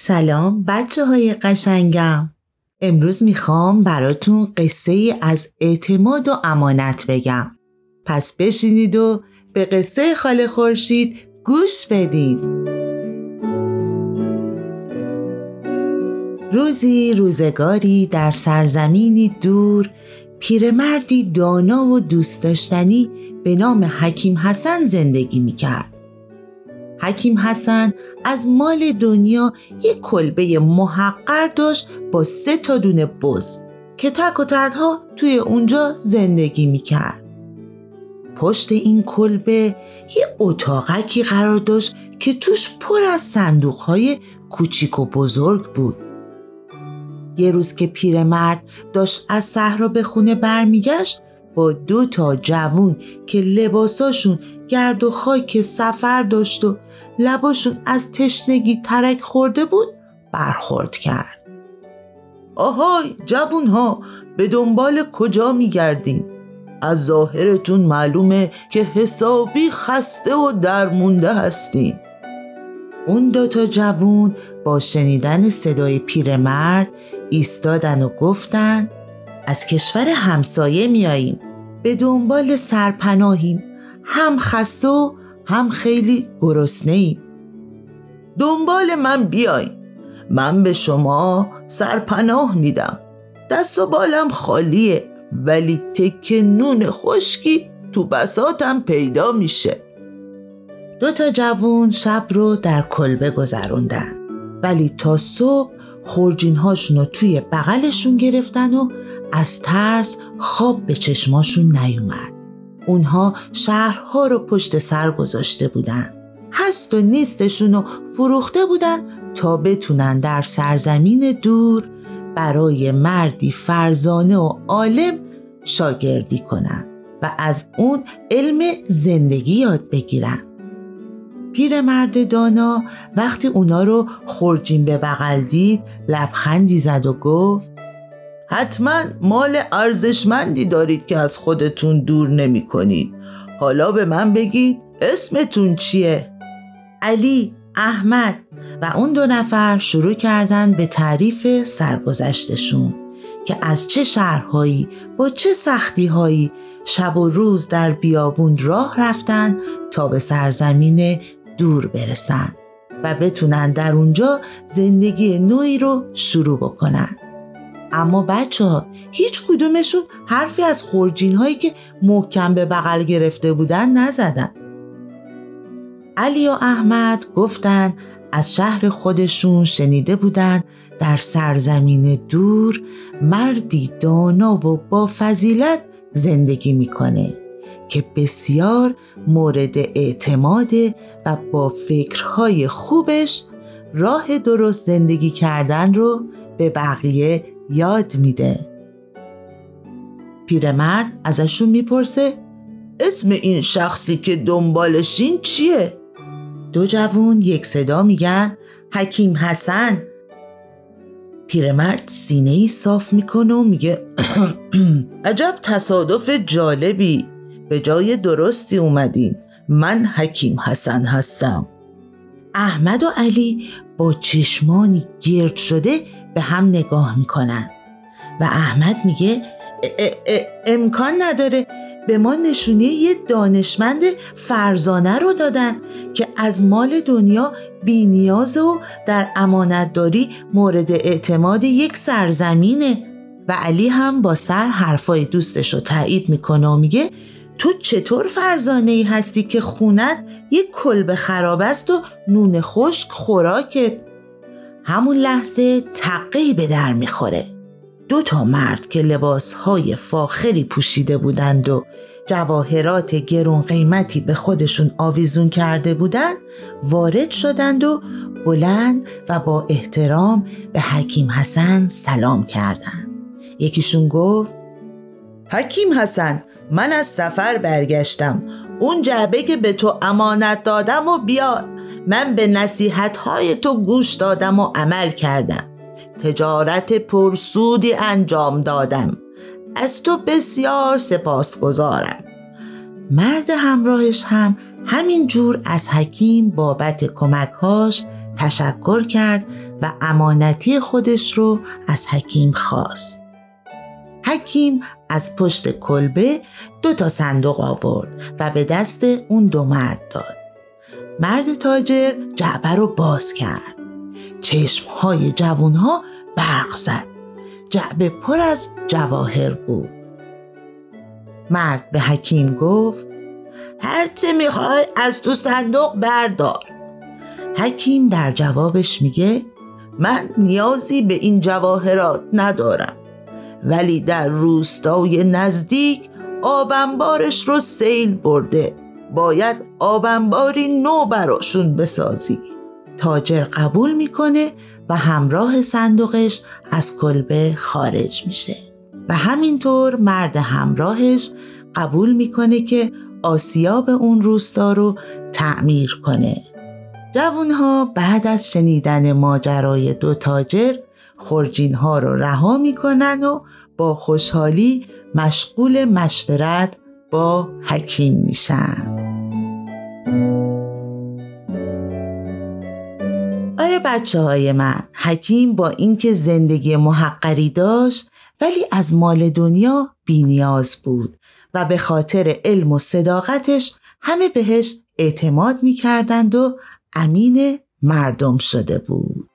سلام بچه های قشنگم. امروز می‌خوام براتون قصه ای از اعتماد و امانت بگم. پس بشینید و به قصه خاله خورشید گوش بدید. روزی روزگاری در سرزمینی دور پیرمردی دانا و دوست داشتنی به نام حکیم حسن زندگی می‌کرد. حکیم حسن از مال دنیا یک کلبه محقر داشت با سه تا دونه بز که تک و تنها توی اونجا زندگی می‌کرد. پشت این کلبه یه اتاقکی قرار داشت که توش پر از صندوقهای کوچیک و بزرگ بود. یه روز که پیرمرد داشت از صحرا به خونه برمیگشت با دو تا جوون که لباساشون گرد و خاک سفر داشت و لباشون از تشنگی ترک خورده بود برخورد کرد. آهای جوون ها به دنبال کجا میگردین؟ از ظاهرتون معلومه که حسابی خسته و درمونده هستین. اون دوتا جوون با شنیدن صدای پیرمرد ایستادن و گفتن از کشور همسایه میاییم به دنبال سرپناهیم. هم خسته و هم خیلی گرسنه ایم دنبال من بیای من به شما سرپناه میدم. دست و بالم خالیه ولی تک نون خشکی تو بساتم پیدا میشه. دو تا جوون شب رو در کلبه گذروندن. ولی تا صبح خورجین هاشون رو توی بغلشون گرفتن و از ترس خواب به چشماشون نیومد. اونها شهرها رو پشت سر گذاشته بودن. هست و نیستشون رو فروخته بودن تا بتونن در سرزمین دور برای مردی فرزانه و عالم شاگردی کنن و از اون علم زندگی یاد بگیرن. پیرمرد دانا وقتی اونا رو خورجین به بغل دید لبخندی زد و گفت حتما مال ارزشمندی دارید که از خودتون دور نمی کنید. حالا به من بگید اسمتون چیه؟ علی، احمد. و اون دو نفر شروع کردن به تعریف سرگذشتشون که از چه شهرهایی با چه سختیهایی شب و روز در بیابون راه رفتن تا به سرزمین دور برسن و بتونن در اونجا زندگی نوعی رو شروع بکنن. اما بچه ها هیچ کدومشون حرفی از خورجین هایی که محکم به بغل گرفته بودن نزدن. علی و احمد گفتن از شهر خودشون شنیده بودن در سرزمین دور مردی دانا و با فضیلت زندگی می‌کنه که بسیار مورد اعتماده و با فکرهای خوبش راه درست زندگی کردن رو به بقیه یاد میده. پیرمرد ازشون می‌پرسه اسم این شخصی که دنبالشین چیه؟ دو جوون یک صدا میگن حکیم حسن. پیرمرد سینه ای صاف می‌کنه و میگه عجب تصادف جالبی. به جای درستی اومدین. من حکیم حسن هستم. احمد و علی با چشمانی گرد شده به هم نگاه می‌کنن. و احمد میگه امکان نداره. به ما نشونه یه دانشمند فرزانه رو دادن که از مال دنیا بینیاز و در امانتداری مورد اعتماد یک سرزمینه. و علی هم با سر حرفای دوستش رو تایید می‌کنه و میگه تو چطور فرزانه ای هستی که خونت یک کلب خراب است و نون خشک خوراکت؟ همون لحظه تقی به در می‌خوره. دو تا مرد که لباسهای فاخری پوشیده بودند و جواهرات گرون قیمتی به خودشون آویزون کرده بودند وارد شدند و بلند و با احترام به حکیم حسن سلام کردند. یکیشون گفت حکیم حسن من از سفر برگشتم. اون جعبه که به تو امانت دادم و بیار. من به نصیحت های تو گوش دادم و عمل کردم تجارت پرسودی انجام دادم از تو بسیار سپاسگزارم مرد همراهش هم همین جور از حکیم بابت کمکهاش تشکر کرد و امانتی خودش رو از حکیم خواست. حکیم از پشت کلبه دو تا صندوق آورد و به دست اون دو مرد داد. مرد تاجر جعبه رو باز کرد. چشمهای جوونها برق زد. جعبه پر از جواهر بود. مرد به حکیم گفت هرچه می‌خوای از تو صندوق بردار حکیم در جوابش میگه من نیازی به این جواهرات ندارم ولی در روستای نزدیک آبنبارش رو سیل برده باید آبنباری نو براشون بسازی. تاجر قبول می‌کنه و همراه صندوقش از کلبه خارج میشه. و همینطور مرد همراهش قبول می‌کنه که آسیاب اون روستا رو تعمیر کنه. جوانها بعد از شنیدن ماجرای دو تاجر خورجین ها رو رها می‌کنن و با خوشحالی مشغول مشورت با حکیم میشن آره بچه های من حکیم با اینکه زندگی محقری داشت ولی از مال دنیا بینیاز بود و به خاطر علم و صداقتش همه بهش اعتماد می‌کردند و امین مردم شده بود.